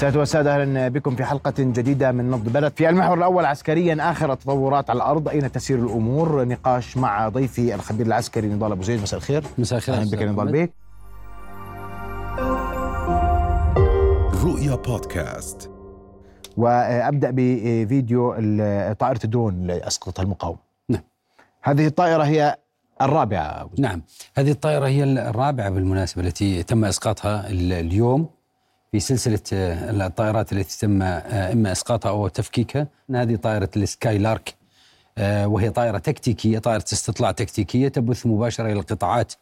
سادة والسادة أهلا بكم في حلقة جديدة من نبض بلد. في المحور الأول عسكريا آخر التطورات على الأرض أين تسير الأمور؟ نقاش مع ضيفي الخبير العسكري نضال أبو زيد. مساء الخير. مساء الخير. أهلا بك نضال بيك رؤيا بودكاست. وأبدأ بفيديو طائرة الدرون اللي أسقطتها المقاومة نعم. هذه الطائرة هي الرابعة. نعم. هذه الطائرة هي الرابعة بالمناسبة التي تم إسقاطها ال- اليوم. في سلسلة آه، الطائرات التي تم آه، إما إسقاطها أو تفكيكها. هذه طائرة ال Skylark آه، وهي طائرة تكتيكية طائرة استطلاع تكتيكية تبث مباشرة إلى القطاعات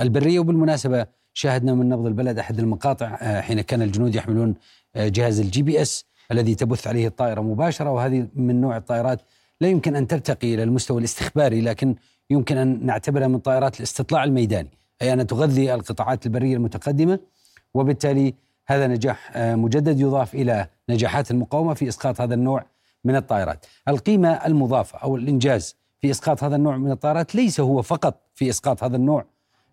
البرية. وبالمناسبة شاهدنا من نبض البلد أحد المقاطع حين كان الجنود يحملون جهاز ال GPS الذي تبث عليه الطائرة مباشرة. وهذه من نوع الطائرات لا يمكن أن ترتقي إلى المستوى الاستخباري لكن يمكن أن نعتبرها من طائرات الاستطلاع الميداني أي أنها تغذي القطاعات البرية المتقدمة. وبالتالي هذا نجاح آه، مجدد يضاف إلى نجاحات المقاومة في إسقاط هذا النوع من الطائرات. القيمة المضافة أو الإنجاز في إسقاط هذا النوع من الطائرات ليس هو فقط في إسقاط هذا النوع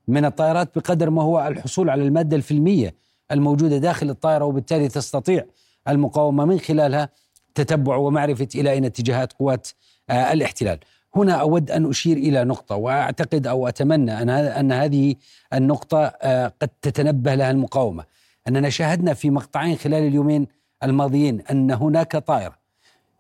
من الطائرات بقدر ما هو الحصول على المادة الفيلمية الموجودة داخل الطائرة وبالتالي تستطيع المقاومة من خلالها تتبع ومعرفة إلى أين اتجاهات قوات آه، الاحتلال. هنا أود أن أشير إلى نقطة وأعتقد أو أتمنى أن, أن هذه النقطة آه، قد تتنبه لها المقاومة. أننا شاهدنا في مقطعين خلال اليومين الماضيين أن هناك طائرة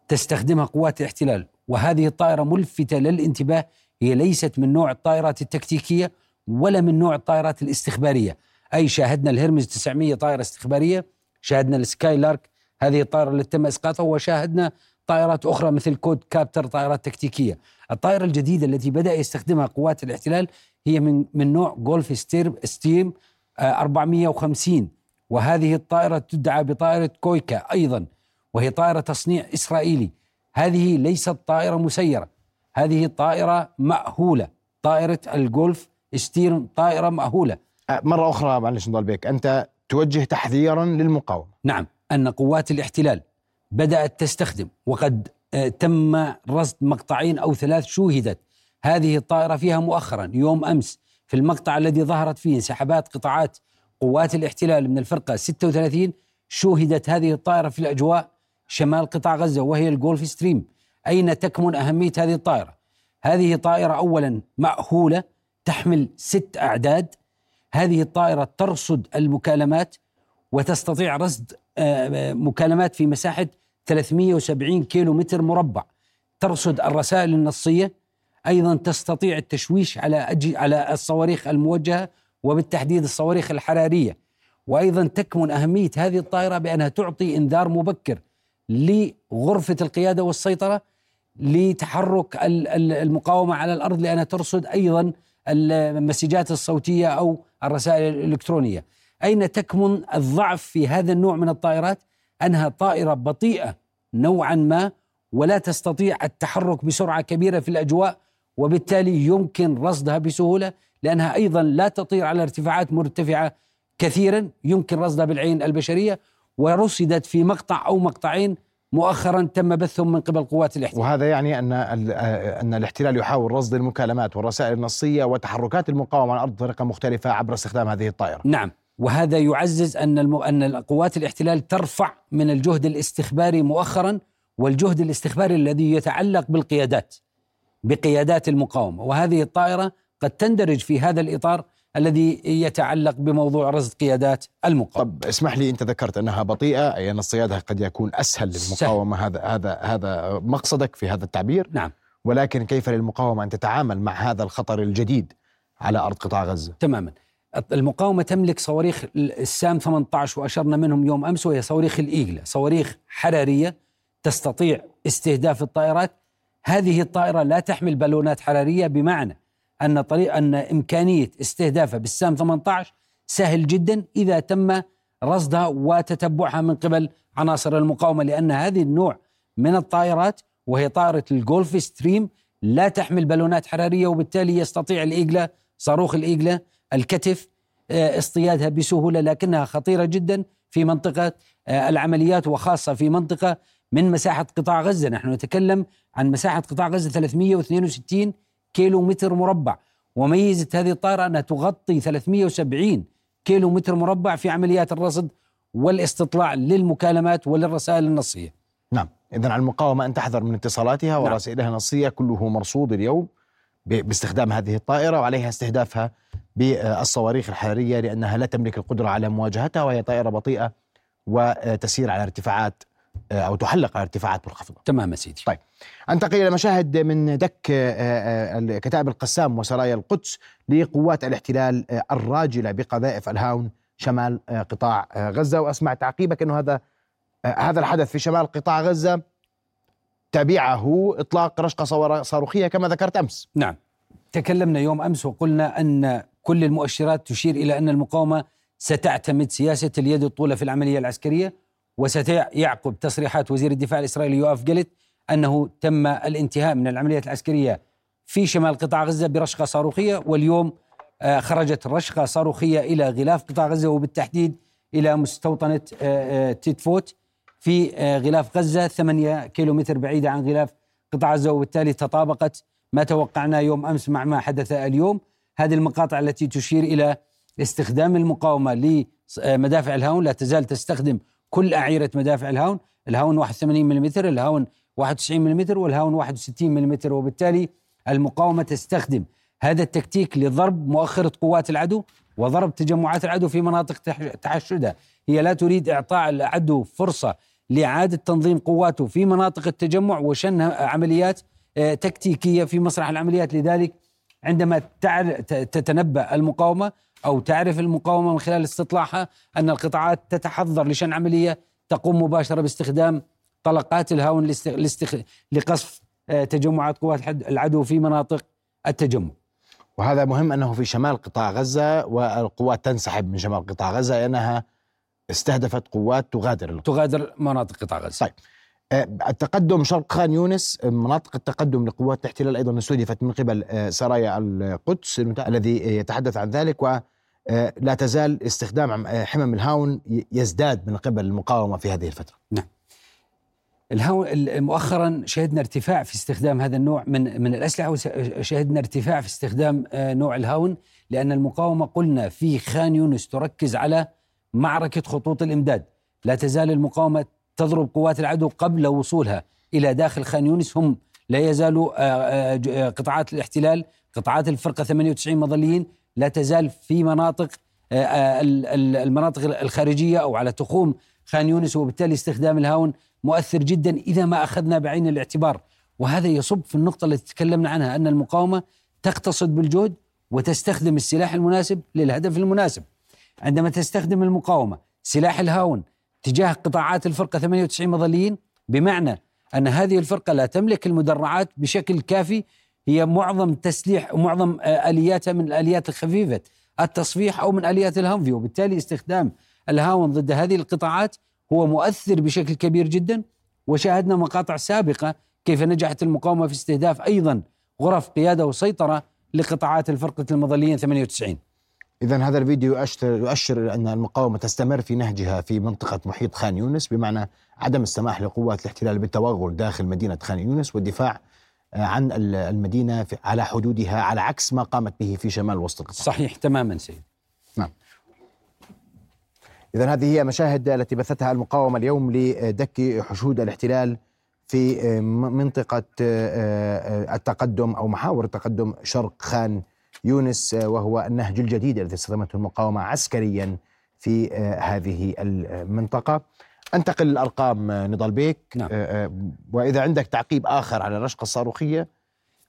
تستخدمها قوات الاحتلال وهذه الطائرة ملفتة للانتباه هي ليست من نوع الطائرات التكتيكية ولا من نوع الطائرات الاستخبارية. أي شاهدنا الهرمز 900 طائرة استخبارية شاهدنا السكاي لارك هذه الطائرة التي تم إسقاطها وشاهدنا طائرات أخرى مثل quadcopter طائرات تكتيكية. الطائرة الجديدة التي بدأ يستخدمها قوات الاحتلال هي من من نوع Gulf stre- stream آه، 450 وهذه الطائرة تدعى بطائرة كويكا أيضا وهي طائرة تصنيع إسرائيلي. هذه ليست طائرة مسيرة هذه طائرة مأهولة. طائرة ال Gulfstream طائرة مأهولة. مرة أخرى معلش نضال بيك أنت توجه تحذيرا للمقاومة. نعم أن قوات الاحتلال بدأت تستخدم وقد تم رصد مقطعين أو ثلاث شوهدت. هذه الطائرة فيها مؤخرا يوم أمس في المقطع الذي ظهرت فيه انسحابات قطاعات قوات الاحتلال من الفرقة 36 شوهدت هذه الطائرة في الأجواء شمال قطاع غزة وهي الجولف ستريم. أين تكمن أهمية هذه الطائرة؟ هذه طائرة أولا مأهولة تحمل ست أعداد. هذه الطائرة ترصد المكالمات وتستطيع رصد آه، آه، مكالمات في مساحة 370 كيلو متر مربع. ترصد الرسائل النصية. أيضا تستطيع التشويش على على الصواريخ الموجهة وبالتحديد الصواريخ الحرارية. وأيضا تكمن أهمية هذه الطائرة بأنها تعطي إنذار مبكر لغرفة القيادة والسيطرة لتحرك ال- ال- المقاومة على الأرض لأنها ترصد أيضا المسجات الصوتية أو الرسائل الإلكترونية. أين تكمن الضعف في هذا النوع من الطائرات؟ أنها طائرة بطيئة نوعا ما ولا تستطيع التحرك بسرعة كبيرة في الأجواء وبالتالي يمكن رصدها بسهولة. لأنها أيضا لا تطير على ارتفاعات مرتفعة كثيرا يمكن رصدها بالعين البشرية ورصدت في مقطع أو مقطعين مؤخرا تم بثهم من قبل قوات الاحتلال. وهذا يعني أن ال- آه، أن الاحتلال يحاول رصد المكالمات والرسائل النصية وتحركات المقاومة على الأرض بطريقة مختلفة عبر استخدام هذه الطائرة. نعم وهذا يعزز أن الم... أن قوات الاحتلال ترفع من الجهد الاستخباري مؤخرا والجهد الاستخباري الذي يتعلق بالقيادات بقيادات المقاومة. وهذه الطائرة قد تندرج في هذا الإطار الذي يتعلق بموضوع رصد قيادات المقاومة. طب اسمح لي أنت ذكرت أنها بطيئة اي ان اصطيادها قد يكون أسهل للمقاومة. هذا هذا هذا مقصدك في هذا التعبير؟ نعم. ولكن كيف للمقاومة أن تتعامل مع هذا الخطر الجديد على أرض قطاع غزة؟ تماما. المقاومة تملك صواريخ السام 18 وأشرنا منهم يوم أمس وهي صواريخ الايجله صواريخ حرارية تستطيع استهداف الطائرات. هذه الطائرة لا تحمل بالونات حرارية بمعنى أن طريق أن إمكانية استهدافها بالسام 18 سهل جدا إذا تم رصدها وتتبعها من قبل عناصر المقاومة لأن هذه النوع من الطائرات وهي طائرة الجولف ستريم لا تحمل بالونات حرارية وبالتالي يستطيع الايجله صاروخ الايجله الكتف آه، اصطيادها بسهولة لكنها خطيرة جدا في منطقة آه، العمليات وخاصة في منطقة من مساحة قطاع غزة، نحن نتكلم عن مساحة قطاع غزة 362 كيلو متر مربع، وميزة هذه الطائرة أنها تغطي 370 كيلو متر مربع في عمليات الرصد والاستطلاع للمكالمات وللرسائل النصية. نعم إذا على المقاومة أن تحذر من اتصالاتها نعم. ورسائلها النصية كله مرصود اليوم باستخدام هذه الطائرة وعليها استهدافها بالصواريخ الحرارية لأنها لا تملك القدرة على مواجهتها وهي طائرة بطيئة وتسير على ارتفاعات أو تحلق على ارتفاعات منخفضة تماما سيدي. طيب. أنتقل إلى مشاهد من دك آه، آه، كتائب القسام وسرايا القدس لقوات الاحتلال آه، الراجلة بقذائف الهاون شمال قطاع غزة وأسمع تعقيبك إنه هذا هذا الحدث في شمال قطاع غزة تبعه إطلاق رشقة صاروخية كما ذكرت أمس نعم تكلمنا يوم أمس وقلنا أن كل المؤشرات تشير إلى أن المقاومة ستعتمد سياسة اليد الطولى في العملية العسكرية وستعقب تصريحات وزير الدفاع الإسرائيلي يوآف جلت أنه تم الانتهاء من العمليات العسكرية في شمال قطاع غزة برشقة صاروخية واليوم آه، خرجت رشقة صاروخية إلى غلاف قطاع غزة وبالتحديد إلى مستوطنة آه، آه، نتيفوت في غلاف غزة 8 كيلومتر بعيده عن غلاف قطاع غزة وبالتالي تطابقت ما توقعناه يوم أمس مع ما حدث اليوم. هذه المقاطع التي تشير إلى استخدام المقاومة لمدافع الهاون لا تزال تستخدم كل أعيرة مدافع الهاون الهاون 81 ملم الهاون 91 ملم والهاون 61 ملم وبالتالي المقاومة تستخدم هذا التكتيك لضرب مؤخرة قوات العدو وضرب تجمعات العدو في مناطق تح- تحشدها. هي لا تريد إعطاء العدو فرصة لإعادة تنظيم قواته في مناطق التجمع وشن عمليات آه، تكتيكية في مسرح العمليات. لذلك عندما تعر- ت- أو تعرف المقاومة من خلال استطلاعها أن القطاعات تتحضر لشن عملية تقوم مباشرة باستخدام طلقات الهاون لاست- لاستخ... لقصف آه، تجمعات قوات العدو في مناطق التجمع وهذا مهم أنه في شمال قطاع غزة والقوات تنسحب من شمال قطاع غزة لأنها استهدفت قوات تغادر القطاع. تغادر مناطق قطاع غزة طيب. آه، التقدم شرق خان يونس آه، مناطق التقدم لقوات الاحتلال أيضا استهدفت من قبل آه، سرايا القدس الذي يتحدث عن ذلك ولا تزال استخدام آه، حمم الهاون يزداد من قبل المقاومة في هذه الفترة. الهاون ال- مؤخرا شهدنا ارتفاع في استخدام هذا النوع من من الأسلحة وشهدنا ارتفاع في استخدام آه، نوع الهاون لأن المقاومة قلنا في خان يونس تركز على معركة خطوط الإمداد لا تزال المقاومة تضرب قوات العدو قبل وصولها إلى داخل خان يونس. هم لا يزالوا آه، آه، قطاعات الاحتلال قطاعات الفرقة 98 مظليين لا تزال في مناطق آه، ال- ال- المناطق الخارجية أو على تخوم خان يونس. وبالتالي استخدام الهاون مؤثر جدا إذا ما أخذنا بعين الاعتبار. وهذا يصب في النقطة التي تكلمنا عنها أن المقاومة تقتصد بالجهد وتستخدم السلاح المناسب للهدف المناسب. عندما تستخدم المقاومة سلاح الهاون تجاه قطاعات الفرقة 98 مظليين بمعنى أن هذه الفرقة لا تملك المدرعات بشكل كافي هي معظم تسليح ومعظم آه، آلياتها من الآليات الخفيفة التصفيح أو من آليات الهنفي وبالتالي استخدام الهاون ضد هذه القطاعات هو مؤثر بشكل كبير جدا. وشاهدنا مقاطع سابقة كيف نجحت المقاومة في استهداف أيضا غرف قيادة وسيطرة لقطاعات الفرقة المظليين 98 إذا هذا الفيديو يؤشر يؤشر أن المقاومة تستمر في نهجها في منطقة محيط خان يونس بمعنى عدم السماح لقوات الاحتلال بالتوغل داخل مدينة خان يونس والدفاع آه، عن ال- المدينة في- على حدودها على عكس ما قامت به في شمال وسط القطاع. صحيح تماما سيد إذا هذه هي مشاهد التي بثتها المقاومة اليوم لدك حشود الاحتلال في م- منطقة آه، آه، التقدم أو محاور التقدم شرق خان يونس آه، وهو النهج الجديد الذي استخدمته المقاومة عسكريا في آه، هذه المنطقة. أنتقل للأرقام آه، نضال بيك. نعم. وإذا عندك تعقيب آخر على الرشقة الصاروخية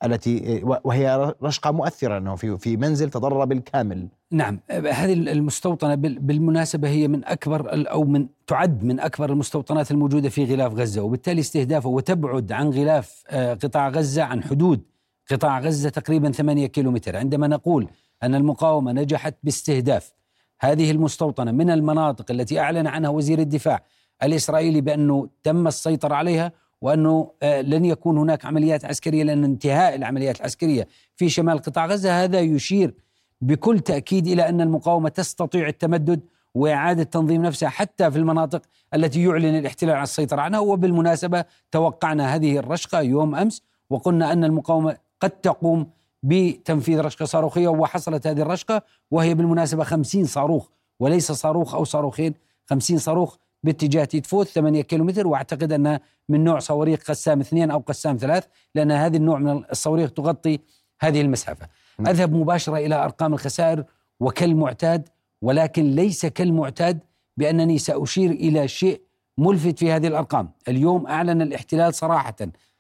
التي وهي رشقة مؤثرة أنه في في منزل تضرر بالكامل. نعم. هذه المستوطنة بال- بالمناسبة هي من أكبر أو من تعد من أكبر المستوطنات الموجودة في غلاف غزة وبالتالي استهدافه وتبعد عن غلاف قطاع غزة عن حدود قطاع غزة تقريبا 8 كيلومتر. عندما نقول أن المقاومة نجحت باستهداف هذه المستوطنة من المناطق التي أعلن عنها وزير الدفاع الإسرائيلي بأنه تم السيطرة عليها وأنه آه، لن يكون هناك عمليات عسكرية لأن انتهاء العمليات العسكرية في شمال قطاع غزة هذا يشير بكل تأكيد إلى أن المقاومة تستطيع التمدد وإعادة تنظيم نفسها حتى في المناطق التي يعلن الاحتلال عن السيطرة عنها. وبالمناسبة توقعنا هذه الرشقة يوم أمس وقلنا أن المقاومة قد تقوم بتنفيذ رشقة صاروخية وحصلت هذه الرشقة وهي بالمناسبة خمسين صاروخ وليس صاروخ أو صاروخين 50 صاروخ باتجاه تيتفوت 8 كيلومتر وأعتقد انها من نوع صواريخ قسام اثنين أو قسام ثلاث لأن هذه النوع من الصواريخ تغطي هذه المسافة. نعم. أذهب مباشرة إلى أرقام الخسائر وكالمعتاد ولكن ليس كالمعتاد بأنني سأشير إلى شيء ملفت في هذه الأرقام، اليوم أعلن الاحتلال صراحة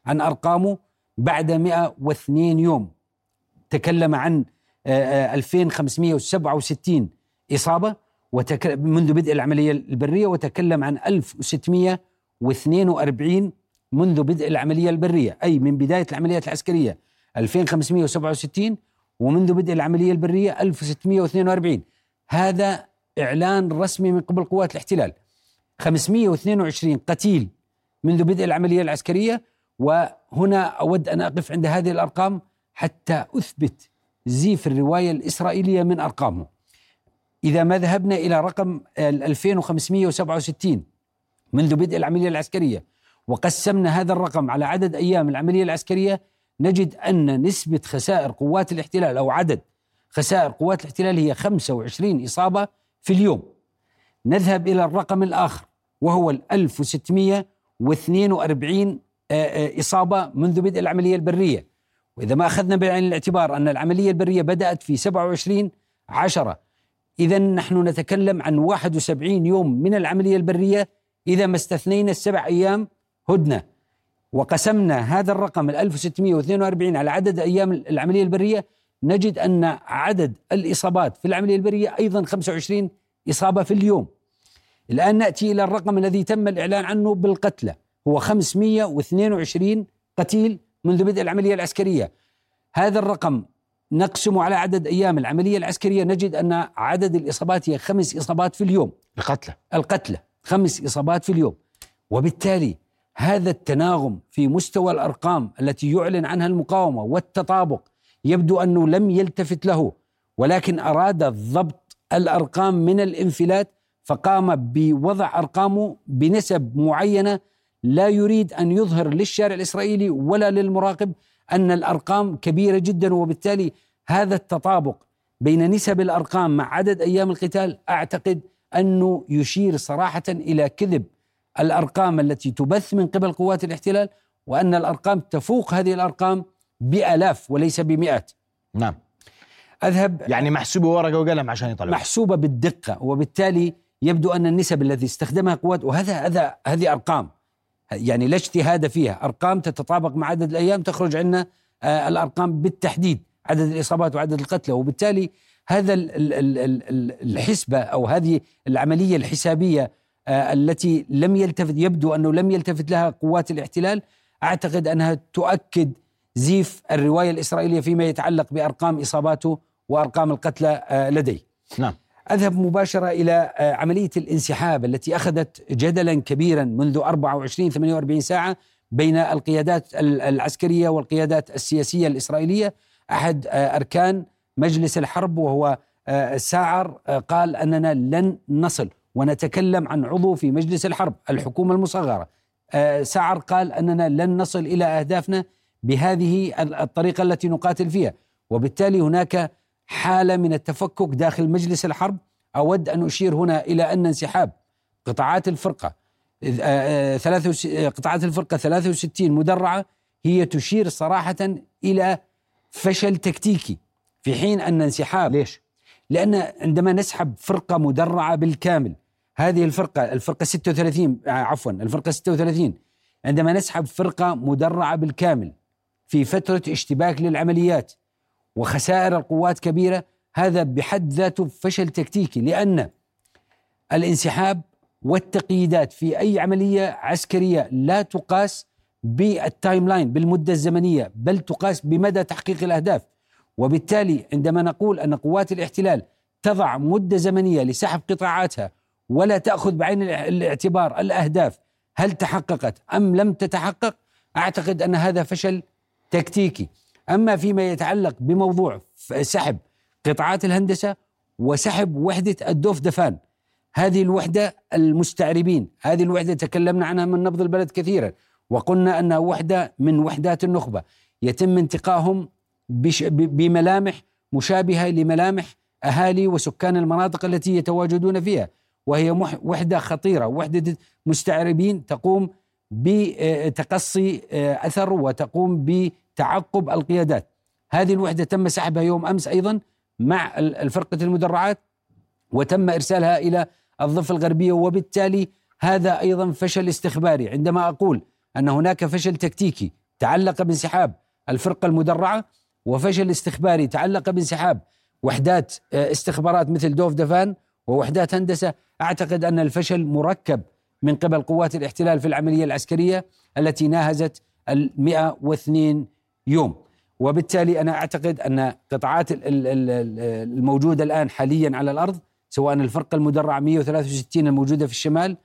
عن أرقامه بعد 102 يوم. تكلم عن آه، آه، 2567 إصابة وتك... منذ بدء العملية البرية وتكلم عن 1642 منذ بدء العملية البرية أي من بداية العمليات العسكرية. 2567 ومنذ بدء العملية البرية 1642 هذا إعلان رسمي من قبل قوات الاحتلال. 522 قتيل منذ بدء العملية العسكرية وهنا أود أن أقف عند هذه الأرقام حتى أثبت زيف الرواية الإسرائيلية من أرقامه. إذا ما ذهبنا إلى رقم ال 2567 منذ بدء العملية العسكرية وقسمنا هذا الرقم على عدد أيام العملية العسكرية نجد أن نسبة خسائر قوات الاحتلال أو عدد خسائر قوات الاحتلال هي 25 إصابة في اليوم. نذهب إلى الرقم الآخر وهو ال 1642 آه، آه، إصابة منذ بدء العملية البرية. وإذا ما أخذنا بعين الاعتبار أن العملية البرية بدأت في 27 10 اذا نحن نتكلم عن 71 يوم من العملية البرية إذا ما استثنينا السبع أيام هدنه وقسمنا هذا الرقم ال 1642 على عدد أيام العملية البرية نجد أن عدد الإصابات في العملية البرية أيضا 25 إصابة في اليوم. الآن نأتي إلى الرقم الذي تم الإعلان عنه بالقتلى هو 522 قتيل منذ بدء العملية العسكرية. هذا الرقم نقسمه على عدد أيام العملية العسكرية نجد أن عدد الإصابات هي خمس إصابات في اليوم. القتلى القتلى خمس إصابات في اليوم وبالتالي هذا التناغم في مستوى الأرقام التي يعلن عنها المقاومة والتطابق يبدو أنه لم يلتفت له ولكن أراد ضبط الأرقام من الانفلات فقام بوضع أرقامه بنسب معينة لا يريد أن يظهر للشارع الإسرائيلي ولا للمراقب أن الأرقام كبيرة جدا وبالتالي هذا التطابق بين نسب الأرقام مع عدد أيام القتال أعتقد أنه يشير صراحة إلى كذب الأرقام التي تبث من قبل قوات الاحتلال وأن الأرقام تفوق هذه الأرقام بآلاف وليس بمئات. نعم. أذهب يعني محسوبة ورقة وقلم عشان يطلع محسوبة بالدقة وبالتالي يبدو أن النسب التي استخدمها قوات وهذا هذا هذه أرقام. يعني لا اجتهاد فيها. أرقام تتطابق مع عدد الأيام تخرج عنا آه الأرقام بالتحديد عدد الإصابات وعدد القتلى. وبالتالي هذا ال- ال- ال- ال- ال- الحسبة أو هذه العملية الحسابية آه التي لم يلتفت يبدو أنه لم يلتفت لها قوات الاحتلال أعتقد أنها تؤكد زيف الرواية الإسرائيلية فيما يتعلق بأرقام إصاباته وأرقام القتلى آه لديه. نعم. أذهب مباشرة إلى آه، عملية الانسحاب التي أخذت جدلا كبيرا منذ 24 48 ساعة بين القيادات ال- العسكرية والقيادات السياسية الإسرائيلية. أحد آه، أركان مجلس الحرب وهو آه، ساعر قال أننا لن نصل ونتكلم عن عضو في مجلس الحرب الحكومة المصغرة. آه، ساعر قال أننا لن نصل إلى أهدافنا بهذه ال- الطريقة التي نقاتل فيها. وبالتالي هناك حالة من التفكك داخل مجلس الحرب أود أن أشير هنا إلى أن انسحاب قطاعات الفرقة آه، آه، آه، قطاعات الفرقة 63 مدرعة هي تشير صراحة إلى فشل تكتيكي في حين أن انسحاب ليش؟ لأن عندما نسحب فرقة مدرعة بالكامل هذه الفرقة الفرقة 36 آه، عفوا الفرقة 36 عندما نسحب فرقة مدرعة بالكامل في فترة اشتباك للعمليات وخسائر القوات كبيرة هذا بحد ذاته فشل تكتيكي لأن الانسحاب والتقييدات في أي عملية عسكرية لا تقاس بال timeline بالمدة الزمنية بل تقاس بمدى تحقيق الأهداف. وبالتالي عندما نقول أن قوات الاحتلال تضع مدة زمنية لسحب قطاعاتها ولا تأخذ بعين الاعتبار الأهداف هل تحققت أم لم تتحقق؟ أعتقد أن هذا فشل تكتيكي. أما فيما يتعلق بموضوع سحب قطاعات الهندسة وسحب وحدة الدوف دفان هذه الوحدة المستعربين هذه الوحدة تكلمنا عنها من نبض البلد كثيرا وقلنا أنها وحدة من وحدات النخبة يتم ب- بملامح مشابهة لملامح أهالي وسكان المناطق التي يتواجدون فيها وهي وحدة خطيرة وحدة مستعربين تقوم بتقصي آه، أثر وتقوم بتعقب القيادات. هذه الوحدة تم سحبها يوم أمس أيضا مع ال- الفرقة المدرعات وتم إرسالها إلى الضفة الغربية وبالتالي هذا أيضا فشل استخباري. عندما أقول أن هناك فشل تكتيكي تعلق بانسحاب الفرقة المدرعة وفشل استخباري تعلق بانسحاب وحدات آه، استخبارات مثل دوف دفان ووحدات هندسة أعتقد أن الفشل مركب من قبل قوات الاحتلال في العملية العسكرية التي ناهزت ال 102 يوم. وبالتالي أنا أعتقد أن قطاعات ال- ال- ال- الموجودة الآن حاليا على الأرض سواء الفرقة المدرعة 163 الموجودة في الشمال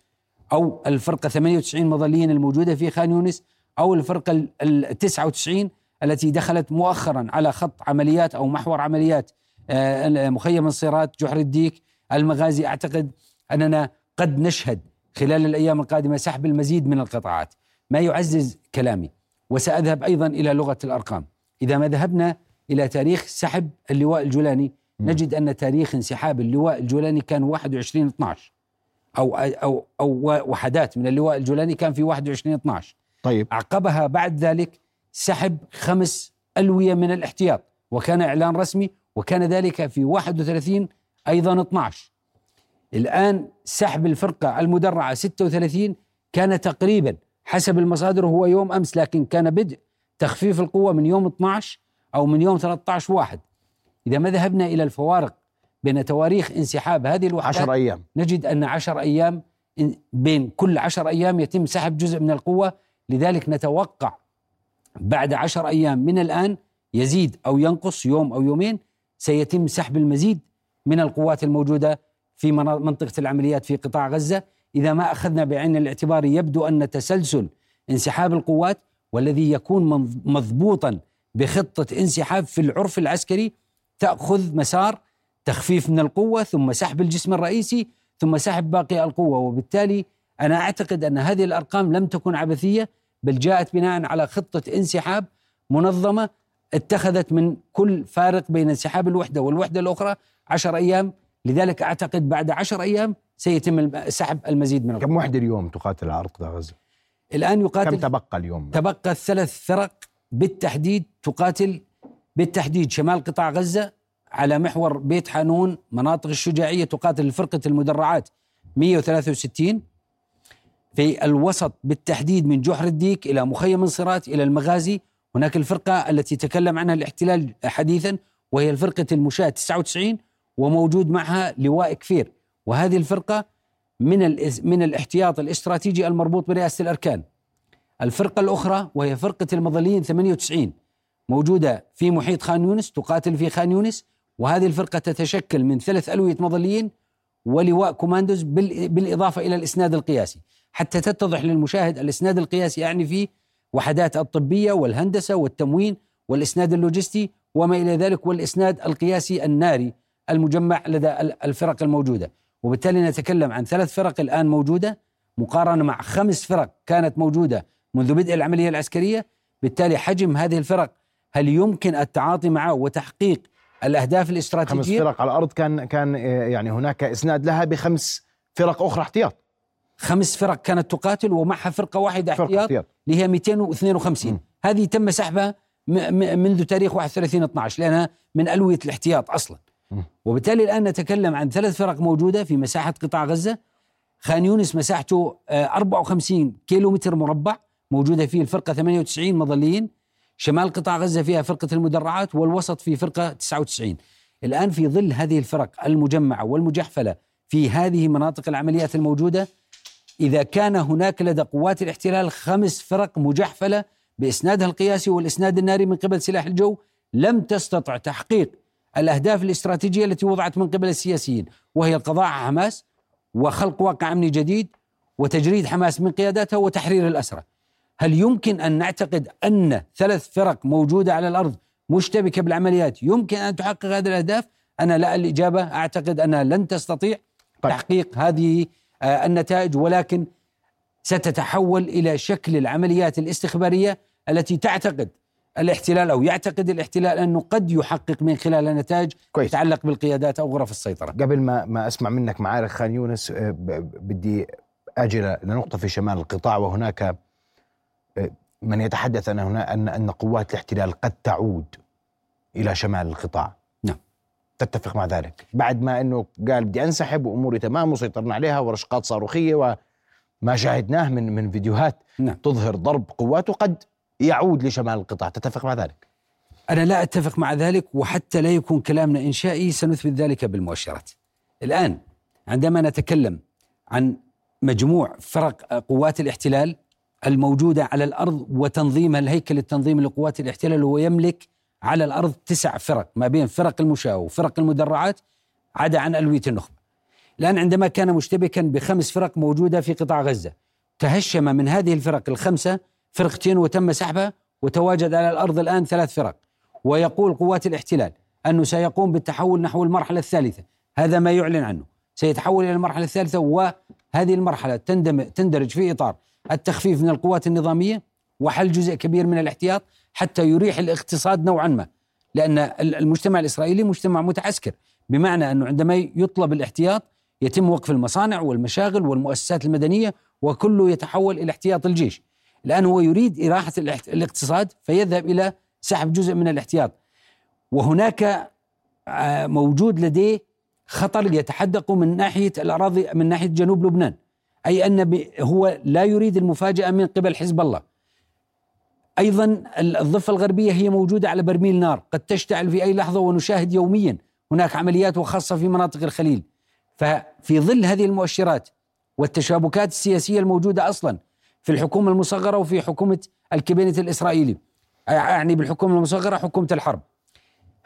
أو الفرقة 98 مظليين الموجودة في خان يونس أو الفرقة ال- ال 99 التي دخلت مؤخرا على خط عمليات أو محور عمليات آه، مخيم الصيرات جحر الديك المغازي. أعتقد أننا قد نشهد خلال الأيام القادمة سحب المزيد من القطاعات ما يعزز كلامي. وسأذهب أيضا إلى لغة الأرقام. إذا ما ذهبنا إلى تاريخ سحب اللواء الجولاني نجد أن تاريخ انسحاب اللواء الجولاني كان 21 12 أو أو أو وحدات من اللواء الجولاني كان في 21 12 طيب. عقبها بعد ذلك سحب خمس ألوية من الاحتياط وكان إعلان رسمي وكان ذلك في 31 أيضا 12 الآن سحب الفرقة المدرعة 36 كان تقريبا حسب المصادر هو يوم أمس لكن كان بدء تخفيف القوة من يوم 12 أو من يوم 13 واحد. إذا ما ذهبنا إلى الفوارق بين تواريخ انسحاب هذه الوحدات 10 أيام. نجد أن عشر أيام إن- بين كل عشر أيام يتم سحب جزء من القوة. لذلك نتوقع بعد عشر أيام من الآن يزيد أو ينقص يوم أو يومين سيتم سحب المزيد من القوات الموجودة في منطقة العمليات في قطاع غزة. إذا ما أخذنا بعين الاعتبار يبدو أن تسلسل انسحاب القوات والذي يكون مضبوطا بخطة انسحاب في العرف العسكري تأخذ مسار تخفيف من القوة ثم سحب الجسم الرئيسي ثم سحب باقي القوة. وبالتالي أنا أعتقد أن هذه الأرقام لم تكن عبثية بل جاءت بناء على خطة انسحاب منظمة اتخذت من كل فارق بين انسحاب الوحدة والوحدة الأخرى عشر أيام. لذلك أعتقد بعد عشر أيام سيتم سحب المزيد من القوة كم وحده اليوم تقاتل على أرض غزة؟ الآن كم يقاتل تبقى اليوم؟ تبقى ثلاث فرق بالتحديد تقاتل بالتحديد شمال قطاع غزة على محور بيت حانون مناطق الشجاعية تقاتل فرقة المدرعات 163 في الوسط بالتحديد من جحر الديك إلى مخيم انصرات إلى المغازي هناك الفرقة التي تكلم عنها الاحتلال حديثا وهي الفرقة المشاة 99 وموجود معها لواء كفير وهذه الفرقة من من الاحتياط الاستراتيجي المربوط برئاسة الأركان. الفرقة الأخرى وهي فرقة المظليين 98 موجودة في محيط خان يونس تقاتل في خان يونس وهذه الفرقة تتشكل من ثلاث ألوية مظليين ولواء كوماندوز بال- بالإضافة إلى الإسناد القياسي. حتى تتضح للمشاهد الإسناد القياسي يعني فيه وحدات الطبية والهندسة والتموين والإسناد اللوجستي وما إلى ذلك والإسناد القياسي الناري المجمع لدى ال- الفرق الموجودة. وبالتالي نتكلم عن ثلاث فرق الآن موجودة مقارنة مع خمس فرق كانت موجودة منذ بدء العملية العسكرية. بالتالي حجم هذه الفرق هل يمكن التعاطي معه وتحقيق الأهداف خمس الاستراتيجية فرق على الأرض كان كان آه، يعني هناك إسناد لها بخمس فرق أخرى احتياط. خمس فرق كانت تقاتل ومعها فرقة واحدة فرق احتياط احتياط. اللي هي 252 مم. هذه تم سحبها م- م- منذ تاريخ 31 12 لأنها من ألوية الاحتياط أصلا. مم. وبالتالي الآن نتكلم عن ثلاث فرق موجودة في مساحة قطاع غزة. خان يونس مساحته آه، 54 كيلو متر مربع موجودة فيه الفرقة 98 مظليين. شمال قطاع غزة فيها فرقة المدرعات والوسط في فرقة 99 الآن في ظل هذه الفرق المجمعة والمجحفلة في هذه مناطق العمليات الموجودة إذا كان هناك لدى قوات الاحتلال خمس فرق مجحفلة بإسنادها القياسي والإسناد الناري من قبل سلاح الجو لم تستطع تحقيق الأهداف الاستراتيجية التي وضعت من قبل السياسيين وهي القضاء على حماس وخلق واقع أمني جديد وتجريد حماس من قياداتها وتحرير الأسرى هل يمكن أن نعتقد أن ثلاث فرق موجودة على الأرض مشتبكة بالعمليات يمكن أن تحقق هذه الأهداف أنا لا الإجابة أعتقد أنها لن تستطيع طيب. تحقيق هذه آه، النتائج ولكن ستتحول إلى شكل العمليات الاستخبارية التي تعتقد الاحتلال أو يعتقد الاحتلال أنه قد يحقق من خلالها نتائج كويس. تتعلق بالقيادات أو غرف السيطرة. قبل ما ما أسمع منك معارك خان يونس آه، بدي أجي لنقطة في شمال القطاع وهناك آه، من يتحدث أن هنا ان أن قوات الاحتلال قد تعود إلى شمال القطاع نعم. تتفق مع ذلك بعد ما إنه قال بدي أنسحب وأموري تمام وسيطرنا عليها ورشقات صاروخية وما شاهدناه من من فيديوهات نعم. تظهر ضرب قواته قد يعود لشمال القطاع تتفق مع ذلك أنا لا أتفق مع ذلك وحتى لا يكون كلامنا إنشائي سنثبت ذلك بالمؤشرات. الآن عندما نتكلم عن مجموع فرق قوات الاحتلال الموجودة على الأرض وتنظيمها الهيكل التنظيمي لقوات الاحتلال هو يملك على الأرض تسع فرق ما بين فرق المشاة وفرق المدرعات عدا عن الويه النخبة. الآن عندما كان مشتبكا بخمس فرق موجودة في قطاع غزة تهشم من هذه الفرق الخمسة فرقتين وتم سحبها وتواجد على الأرض الآن ثلاث فرق. ويقول قوات الاحتلال أنه سيقوم بالتحول نحو المرحلة الثالثة. هذا ما يعلن عنه. سيتحول إلى المرحلة الثالثة وهذه المرحلة تندرج في إطار التخفيف من القوات النظامية وحل جزء كبير من الاحتياط حتى يريح الاقتصاد نوعا ما. لأن ال- المجتمع الإسرائيلي مجتمع متعسكر بمعنى أنه عندما يطلب الاحتياط يتم وقف المصانع والمشاغل والمؤسسات المدنية وكله يتحول إلى احتياط الجيش. الان هو يريد الاحت- الاقتصاد فيذهب إلى سحب جزء من الاحتياط. وهناك آه، موجود لديه خطر يتحدق من ناحية الأراضي من ناحية جنوب لبنان. أن ب- هو لا يريد المفاجأة من قبل حزب الله. أيضا ال- الضفة الغربية هي موجودة على برميل نار. قد تشتعل في أي لحظة ونشاهد يوميا هناك عمليات وخاصة في مناطق الخليل. ففي ظل هذه المؤشرات والتشابكات السياسية الموجودة أصلا في الحكومة المصغرة وفي حكومة الكابينت الإسرائيلي أعني بالحكومة المصغرة حكومة الحرب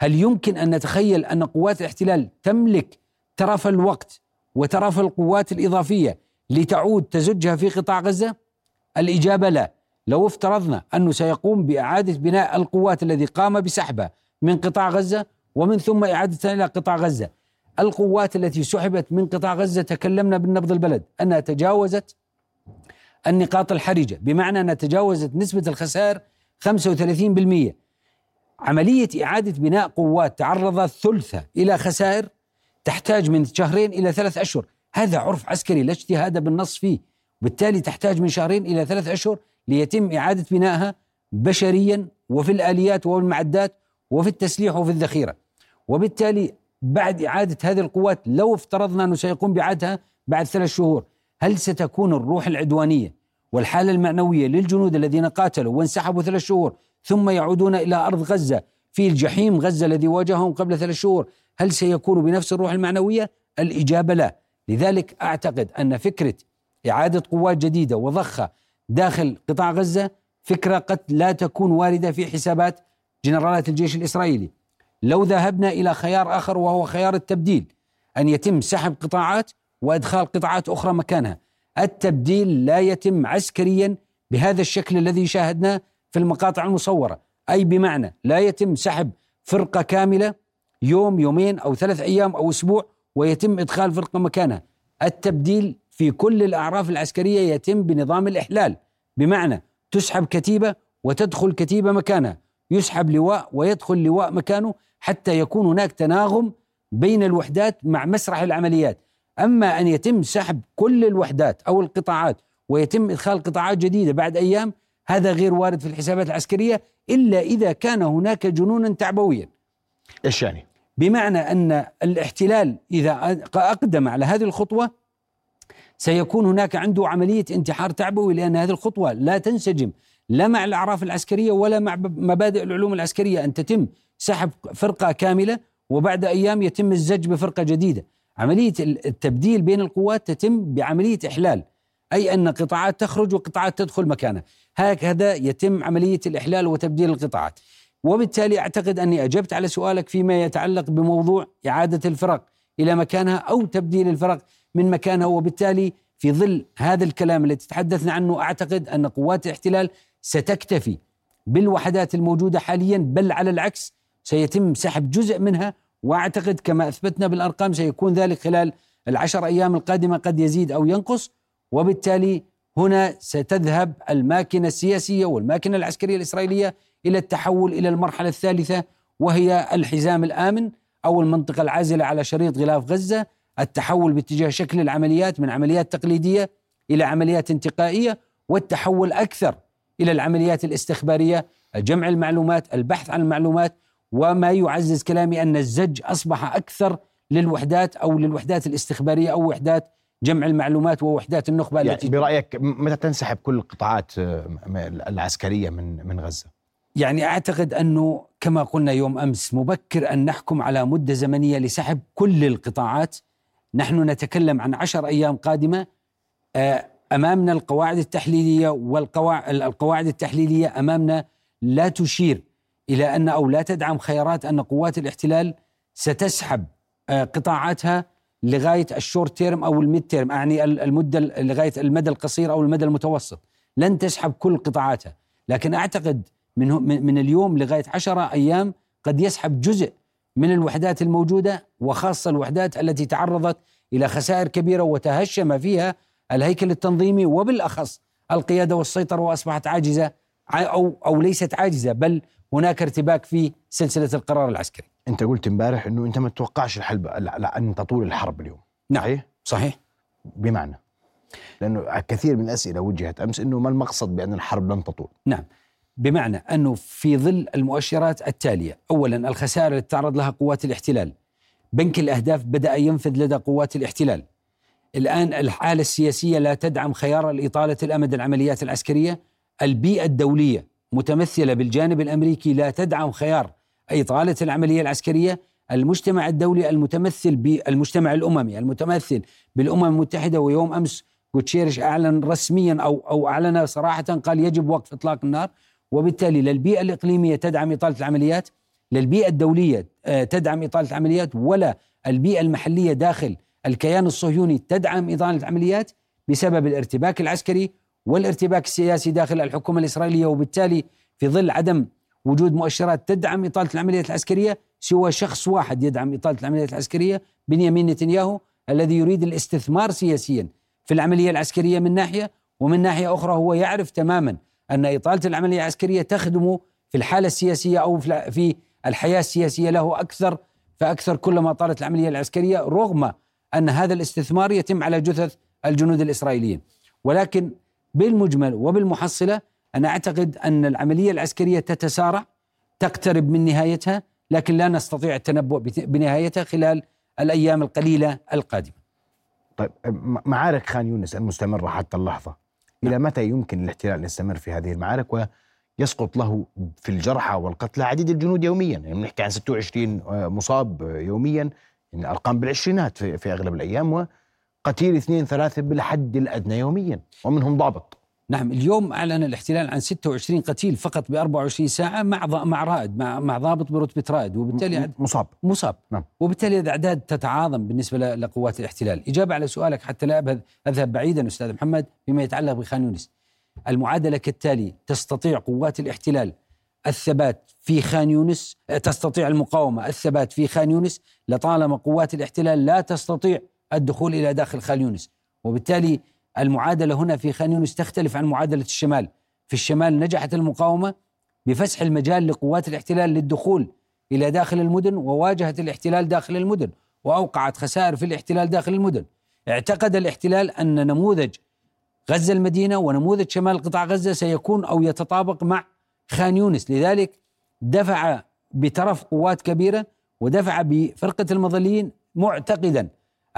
هل يمكن أن نتخيل أن قوات الاحتلال تملك ترف الوقت وترف القوات الإضافية لتعود تزجها في قطاع غزة؟ الإجابة لا، لو افترضنا أنه سيقوم بإعادة بناء القوات الذي قام بسحبها من قطاع غزة ومن ثم اعادتها إلى قطاع غزة. القوات التي سحبت من قطاع غزة تكلمنا بالنبض البلد أنها تجاوزت النقاط الحرجة، بمعنى أنها تجاوزت نسبة الخسائر 35%. عملية إعادة بناء قوات تعرضت ثلثها إلى خسائر تحتاج من شهرين إلى ثلاث أشهر. هذا عرف عسكري لا اجتهاد بالنص فيه. بالتالي تحتاج من شهرين إلى ثلاث أشهر ليتم إعادة بنائها بشريا وفي الآليات والمعدات وفي التسليح وفي الذخيرة. وبالتالي بعد إعادة هذه القوات لو افترضنا أنه سيقوم بإعادتها بعد ثلاث شهور هل ستكون الروح العدوانية والحالة المعنوية للجنود الذين قاتلوا وانسحبوا ثلاث شهور ثم يعودون إلى أرض غزة في الجحيم غزة الذي واجههم قبل ثلاث شهور هل سيكون بنفس الروح المعنوية؟ الإجابة لا لذلك أعتقد أن فكرة إعادة قوات جديدة وضخة داخل قطاع غزة فكرة قد لا تكون واردة في حسابات جنرالات الجيش الإسرائيلي لو ذهبنا إلى خيار آخر وهو خيار التبديل أن يتم سحب قطاعات وإدخال قطاعات أخرى مكانها. التبديل لا يتم عسكريا بهذا الشكل الذي شاهدناه في المقاطع المصورة. أي بمعنى؟ لا يتم سحب فرقة كاملة يوم يومين أو ثلاث أيام أو أسبوع ويتم إدخال فرقة مكانها. التبديل في كل الأعراف العسكرية يتم بنظام الإحلال. بمعنى تسحب كتيبة وتدخل كتيبة مكانها. يسحب لواء ويدخل لواء مكانه حتى يكون هناك تناغم بين الوحدات مع مسرح العمليات. أما أن يتم سحب كل الوحدات أو القطاعات ويتم إدخال قطاعات جديدة بعد أيام هذا غير وارد في الحسابات العسكرية إلا إذا كان هناك جنونا تعبويا. إيش يعني؟ بمعنى أن الاحتلال إذا أقدم على هذه الخطوة سيكون هناك عنده عملية انتحار تعبوي لأن هذه الخطوة لا تنسجم لا مع الأعراف العسكرية ولا مع مبادئ العلوم العسكرية. أن تتم سحب فرقة كاملة وبعد أيام يتم الزج بفرقة جديدة. عملية التبديل بين القوات تتم بعملية إحلال أي أن قطاعات تخرج وقطاعات تدخل مكانها. هكذا يتم عملية الإحلال وتبديل القطاعات. وبالتالي أعتقد أني أجبت على سؤالك فيما يتعلق بموضوع إعادة الفرق إلى مكانها أو تبديل الفرق من مكانها وبالتالي في ظل هذا الكلام الذي تحدثنا عنه أعتقد أن قوات الاحتلال ستكتفي بالوحدات الموجودة حاليا بل على العكس سيتم سحب جزء منها وأعتقد كما أثبتنا بالأرقام سيكون ذلك خلال العشر أيام القادمة قد يزيد أو ينقص وبالتالي هنا ستذهب الماكنة السياسية والماكنة العسكرية الإسرائيلية إلى التحول إلى المرحلة الثالثة وهي الحزام الآمن أو المنطقة العازلة على شريط غلاف غزة، التحول باتجاه شكل العمليات من عمليات تقليدية إلى عمليات انتقائية والتحول أكثر إلى العمليات الاستخبارية، جمع المعلومات، البحث عن المعلومات وما يعزز كلامي أن الزج أصبح أكثر للوحدات أو للوحدات الاستخبارية أو وحدات جمع المعلومات ووحدات النخبة يعني التي برأيك متى تنسحب كل القطاعات آه، العسكرية من من غزة؟ يعني أعتقد أنه كما قلنا يوم أمس مبكر أن نحكم على مدة زمنية لسحب كل القطاعات نحن نتكلم عن عشر أيام قادمة آه، أمامنا القواعد التحليلية والقواعد القواعد التحليلية أمامنا لا تشير إلى أن أو لا تدعم خيارات أن قوات الاحتلال ستسحب آه، قطاعاتها لغاية ال short term أو ال mid term ال- المدة ال- لغاية المدى القصير أو المدى المتوسط. لن تسحب كل قطاعاتها. لكن أعتقد من من اليوم لغاية عشرة أيام قد يسحب جزء من الوحدات الموجودة وخاصة الوحدات التي تعرضت إلى خسائر كبيرة وتهشم فيها الهيكل التنظيمي وبالأخص القيادة والسيطرة وأصبحت عاجزة أو أو ليست عاجزة بل هناك ارتباك في سلسلة القرار العسكري. أنت قلت امبارح إنه أنت ما تتوقعش الحرب أن تطول الحرب اليوم نعم. صحيح؟ صحيح؟ بمعنى لأنه كثير من الأسئلة وجهت أمس إنه ما المقصد بأن الحرب لن تطول؟ نعم بمعنى أنه في ظل المؤشرات التالية، اولا الخسائر التي تعرض لها قوات الاحتلال. بنك الأهداف بدأ ينفذ لدى قوات الاحتلال. الآن الحالة السياسية لا تدعم خيار الاطاله الأمد العمليات العسكرية، البيئة الدولية متمثلة بالجانب الأمريكي لا تدعم خيار اطاله العملية العسكرية، المجتمع الدولي المتمثل بالمجتمع الأممي المتمثل بالأمم المتحدة ويوم أمس غوتشيرش أعلن رسميا أو أو أعلن صراحة قال يجب وقف إطلاق النار. وبالتالي لا البيئه الإقليمية تدعم إطالة العمليات لا البيئه الدولية آه، تدعم إطالة العمليات ولا البيئة المحلية داخل الكيان الصهيوني تدعم إطالة العمليات بسبب الارتباك العسكري والارتباك السياسي داخل الحكومة الإسرائيلية وبالتالي في ظل عدم وجود مؤشرات تدعم إطالة العمليات العسكرية سوى شخص واحد يدعم إطالة العمليات العسكرية بنيامين نتنياهو الذي يريد الاستثمار سياسيا في العملية العسكرية من ناحية ومن ناحية أخرى هو يعرف تماما أن إطالة العملية العسكرية تخدم في الحالة السياسية أو في الحياة السياسية له أكثر فأكثر كلما طالت العملية العسكرية رغم أن هذا الاستثمار يتم على جثث الجنود الإسرائيليين. ولكن بالمجمل وبالمحصلة أنا أعتقد أن العملية العسكرية تتسارع تقترب من نهايتها لكن لا نستطيع التنبؤ بنهايتها خلال الأيام القليلة القادمة. طيب معارك خان يونس المستمرة حتى اللحظة. إلى متى يمكن الاحتلال أن يستمر في هذه المعارك ويسقط له في الجرحى والقتلى عديد الجنود يوميا؟ يعني بنحكي عن 26 مصاب يوميا يعني أرقام بالعشرينات في, في أغلب الأيام وقتيل اثنين ثلاثة بالحد الأدنى يوميا ومنهم ضابط. نعم اليوم أعلن الاحتلال عن 26 قتيل فقط ب 24 ساعة مع مع رائد مع مع ضابط برتبة رائد وبالتالي مصاب. مصاب. نعم. وبالتالي الاعداد تتعاظم بالنسبة ل- لقوات الاحتلال. إجابة على سؤالك حتى لا أبهد- أذهب بعيدا أستاذ محمد فيما يتعلق بخان يونس. المعادلة كالتالي تستطيع قوات الاحتلال الثبات في خان يونس تستطيع المقاومة الثبات في خان يونس لطالما قوات الاحتلال لا تستطيع الدخول إلى داخل خان يونس. وبالتالي المعادلة هنا في خان يونس تختلف عن معادلة الشمال. في الشمال نجحت المقاومة بفسح المجال لقوات الاحتلال للدخول إلى داخل المدن وواجهت الاحتلال داخل المدن وأوقعت خسائر في الاحتلال داخل المدن. اعتقد الاحتلال أن نموذج غزة المدينة ونموذج شمال قطاع غزة سيكون أو يتطابق مع خان يونس، لذلك دفع بترف قوات كبيرة ودفع بفرقة المظليين معتقدا.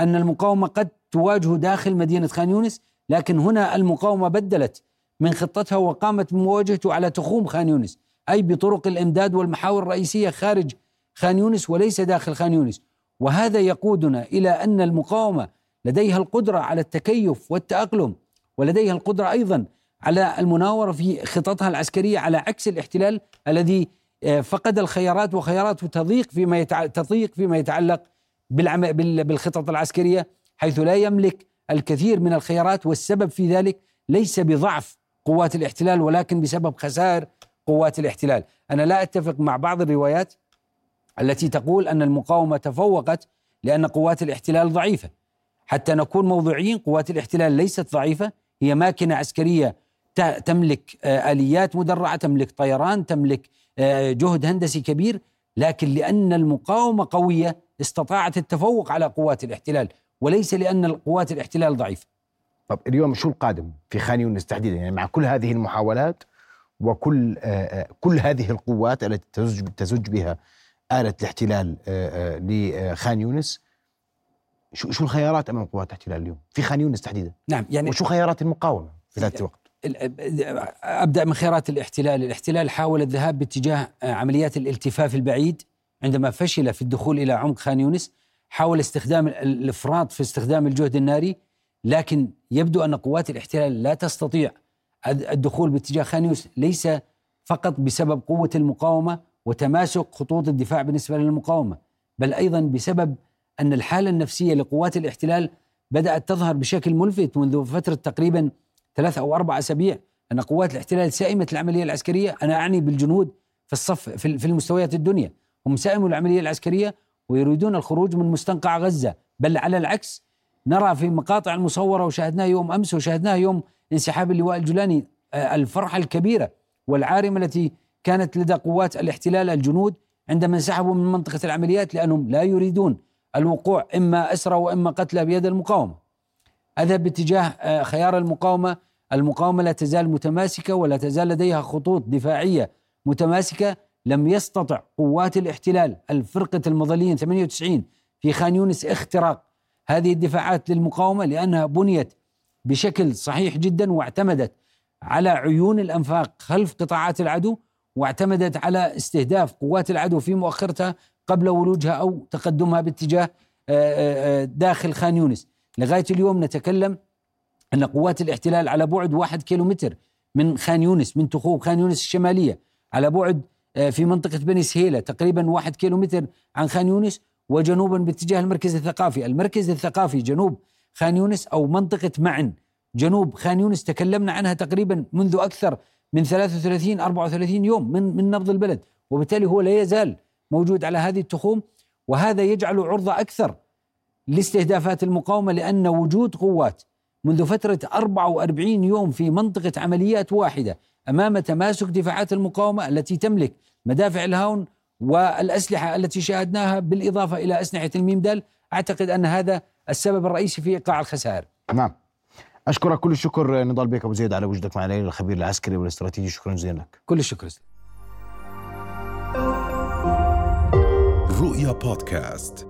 أن المقاومة قد تواجه داخل مدينة خان يونس، لكن هنا المقاومة بدلت من خطتها وقامت بمواجهته على تخوم خان يونس، أي بطرق الإمداد والمحاور الرئيسية خارج خان يونس وليس داخل خان يونس، وهذا يقودنا إلى أن المقاومة لديها القدرة على التكيف والتأقلم ولديها القدرة أيضا على المناورة في خططها العسكرية على عكس الاحتلال الذي آه، فقد الخيارات وخياراته تضيق فيما يتع... تضيق فيما يتعلق. بالخطط العسكرية حيث لا يملك الكثير من الخيارات والسبب في ذلك ليس بضعف قوات الاحتلال ولكن بسبب خسائر قوات الاحتلال. أنا لا أتفق مع بعض الروايات التي تقول أن المقاومة تفوقت لأن قوات الاحتلال ضعيفة. حتى نكون موضوعيين قوات الاحتلال ليست ضعيفة هي ماكنة عسكرية تملك آه، آليات مدرعة تملك طيران تملك آه، جهد هندسي كبير لكن لأن المقاومة قوية استطاعت التفوق على قوات الاحتلال وليس لأن قوات الاحتلال ضعيفة. طب اليوم شو القادم في خان يونس تحديدا؟ يعني مع كل هذه المحاولات وكل آه، آه، كل هذه القوات التي تزج تزج بها آلة الاحتلال آه، آه، لخان يونس شو شو الخيارات أمام قوات الاحتلال اليوم؟ في خان يونس تحديدا. نعم يعني وشو خيارات المقاومة في ذات الوقت؟ أبدأ من خيارات الاحتلال، الاحتلال حاول الذهاب باتجاه عمليات الالتفاف البعيد عندما فشل في الدخول إلى عمق خان يونس حاول استخدام ال- الإفراط في استخدام الجهد الناري لكن يبدو أن قوات الاحتلال لا تستطيع الد- الدخول باتجاه خان يونس ليس فقط بسبب قوة المقاومة وتماسك خطوط الدفاع بالنسبة للمقاومة بل أيضا بسبب أن الحالة النفسية لقوات الاحتلال بدأت تظهر بشكل ملفت منذ فترة تقريبا ثلاث أو أربع أسابيع. أن قوات الاحتلال سائمت العملية العسكرية أنا أعني بالجنود في الصف في المستويات الدنيا. هم سائموا العملية العسكرية ويريدون الخروج من مستنقع غزة. بل على العكس نرى في مقاطع المصورة وشاهدناها يوم أمس وشاهدناها يوم انسحاب اللواء الجولاني آه، الفرحة الكبيرة والعارمة التي كانت لدى قوات الاحتلال الجنود عندما انسحبوا من منطقة العمليات لأنهم لا يريدون الوقوع إما أسرى وإما قتلى بيد المقاومة. أذهب باتجاه آه، خيار المقاومة، المقاومة لا تزال متماسكة ولا تزال لديها خطوط دفاعية متماسكة. لم يستطع قوات الاحتلال الفرقة المظليين 98 في خان يونس اختراق هذه الدفاعات للمقاومة لأنها بنيت بشكل صحيح جدا واعتمدت على عيون الأنفاق خلف قطاعات العدو واعتمدت على استهداف قوات العدو في مؤخرتها قبل ولوجها أو تقدمها باتجاه آه، آه، آه، داخل خان يونس. لغاية اليوم نتكلم أن قوات الاحتلال على بعد واحد كيلومتر من خان يونس من تخوم خان يونس الشمالية على بعد في منطقة بني سهيلة تقريبا واحد كيلومتر عن خان يونس وجنوبا باتجاه المركز الثقافي، المركز الثقافي جنوب خان يونس أو منطقة معن. جنوب خان يونس تكلمنا عنها تقريبا منذ أكثر من 33 34 يوم من من نبض البلد، وبالتالي هو لا يزال موجود على هذه التخوم وهذا يجعله عرضه أكثر لاستهدافات المقاومة لأن وجود قوات منذ فترة 44 يوم في منطقة عمليات واحدة أمام تماسك دفاعات المقاومة التي تملك مدافع الهاون والأسلحة التي شاهدناها بالإضافة إلى أسلحة الميم دال أعتقد أن هذا السبب الرئيسي في إيقاع الخسائر. نعم. أشكرك. كل الشكر نضال بيك أبو زيد على وجودك معنا الخبير العسكري والاستراتيجي. شكرا جزيلا لك. كل الشكر. رؤيا بودكاست.